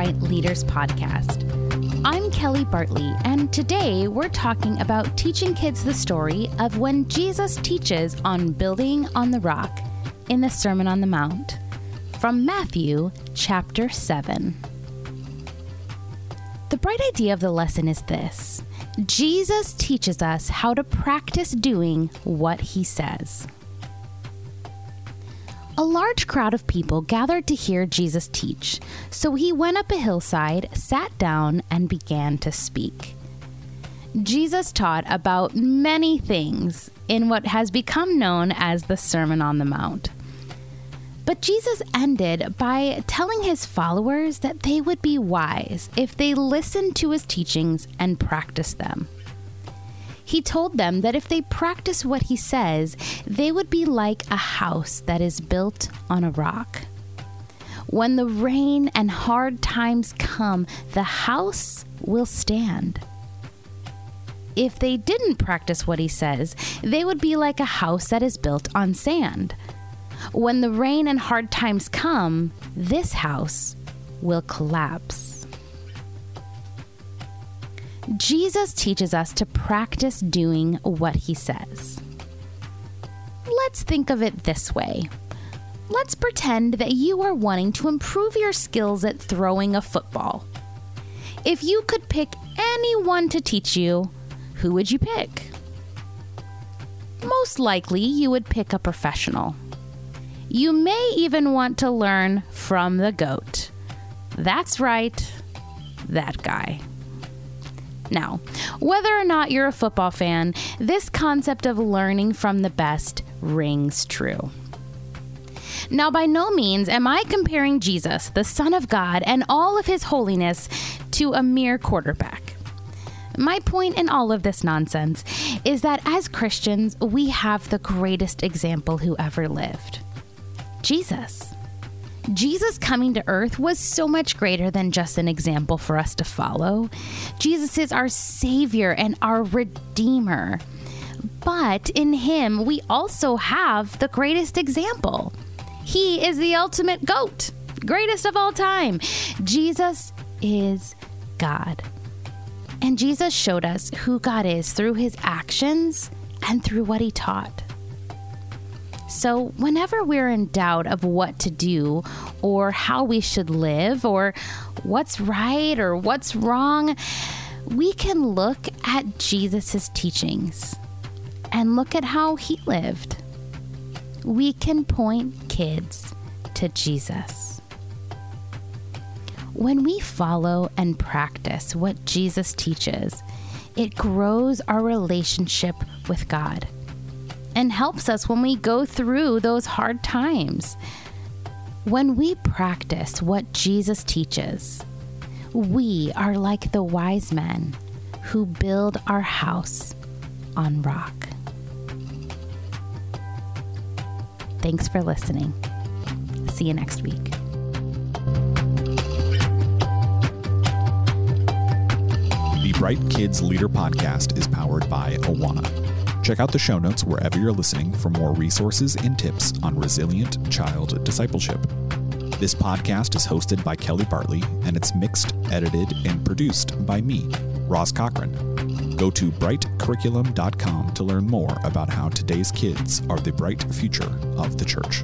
Bright Leaders podcast. I'm Kelly Bartley, and today we're talking about teaching kids the story of when Jesus teaches on building on the rock in the Sermon on the Mount from Matthew chapter 7. The bright idea of the lesson is this Jesus teaches us how to practice doing what he says. A large crowd of people gathered to hear Jesus teach, so he went up a hillside, sat down, and began to speak. Jesus taught about many things in what has become known as the Sermon on the Mount. But Jesus ended by telling his followers that they would be wise if they listened to his teachings and practiced them. He told them that if they practice what he says, they would be like a house that is built on a rock. When the rain and hard times come, the house will stand. If they didn't practice what he says, they would be like a house that is built on sand. When the rain and hard times come, this house will collapse. Jesus teaches us to practice doing what he says. Let's think of it this way. Let's pretend that you are wanting to improve your skills at throwing a football. If you could pick anyone to teach you, who would you pick? Most likely, you would pick a professional. You may even want to learn from the GOAT. That's right, that guy. Now, whether or not you're a football fan, this concept of learning from the best rings true. Now, by no means am I comparing Jesus, the Son of God, and all of his holiness to a mere quarterback. My point in all of this nonsense is that as Christians, we have the greatest example who ever lived Jesus. Jesus coming to earth was so much greater than just an example for us to follow. Jesus is our Savior and our Redeemer. But in Him, we also have the greatest example. He is the ultimate GOAT, greatest of all time. Jesus is God. And Jesus showed us who God is through His actions and through what He taught. So, whenever we're in doubt of what to do or how we should live or what's right or what's wrong, we can look at Jesus' teachings and look at how he lived. We can point kids to Jesus. When we follow and practice what Jesus teaches, it grows our relationship with God and helps us when we go through those hard times. When we practice what Jesus teaches, we are like the wise men who build our house on rock. Thanks for listening. See you next week. The Bright Kids Leader podcast is powered by Awana. Check out the show notes wherever you're listening for more resources and tips on resilient child discipleship. This podcast is hosted by Kelly Bartley and it's mixed, edited, and produced by me, Ross Cochran. Go to brightcurriculum.com to learn more about how today's kids are the bright future of the church.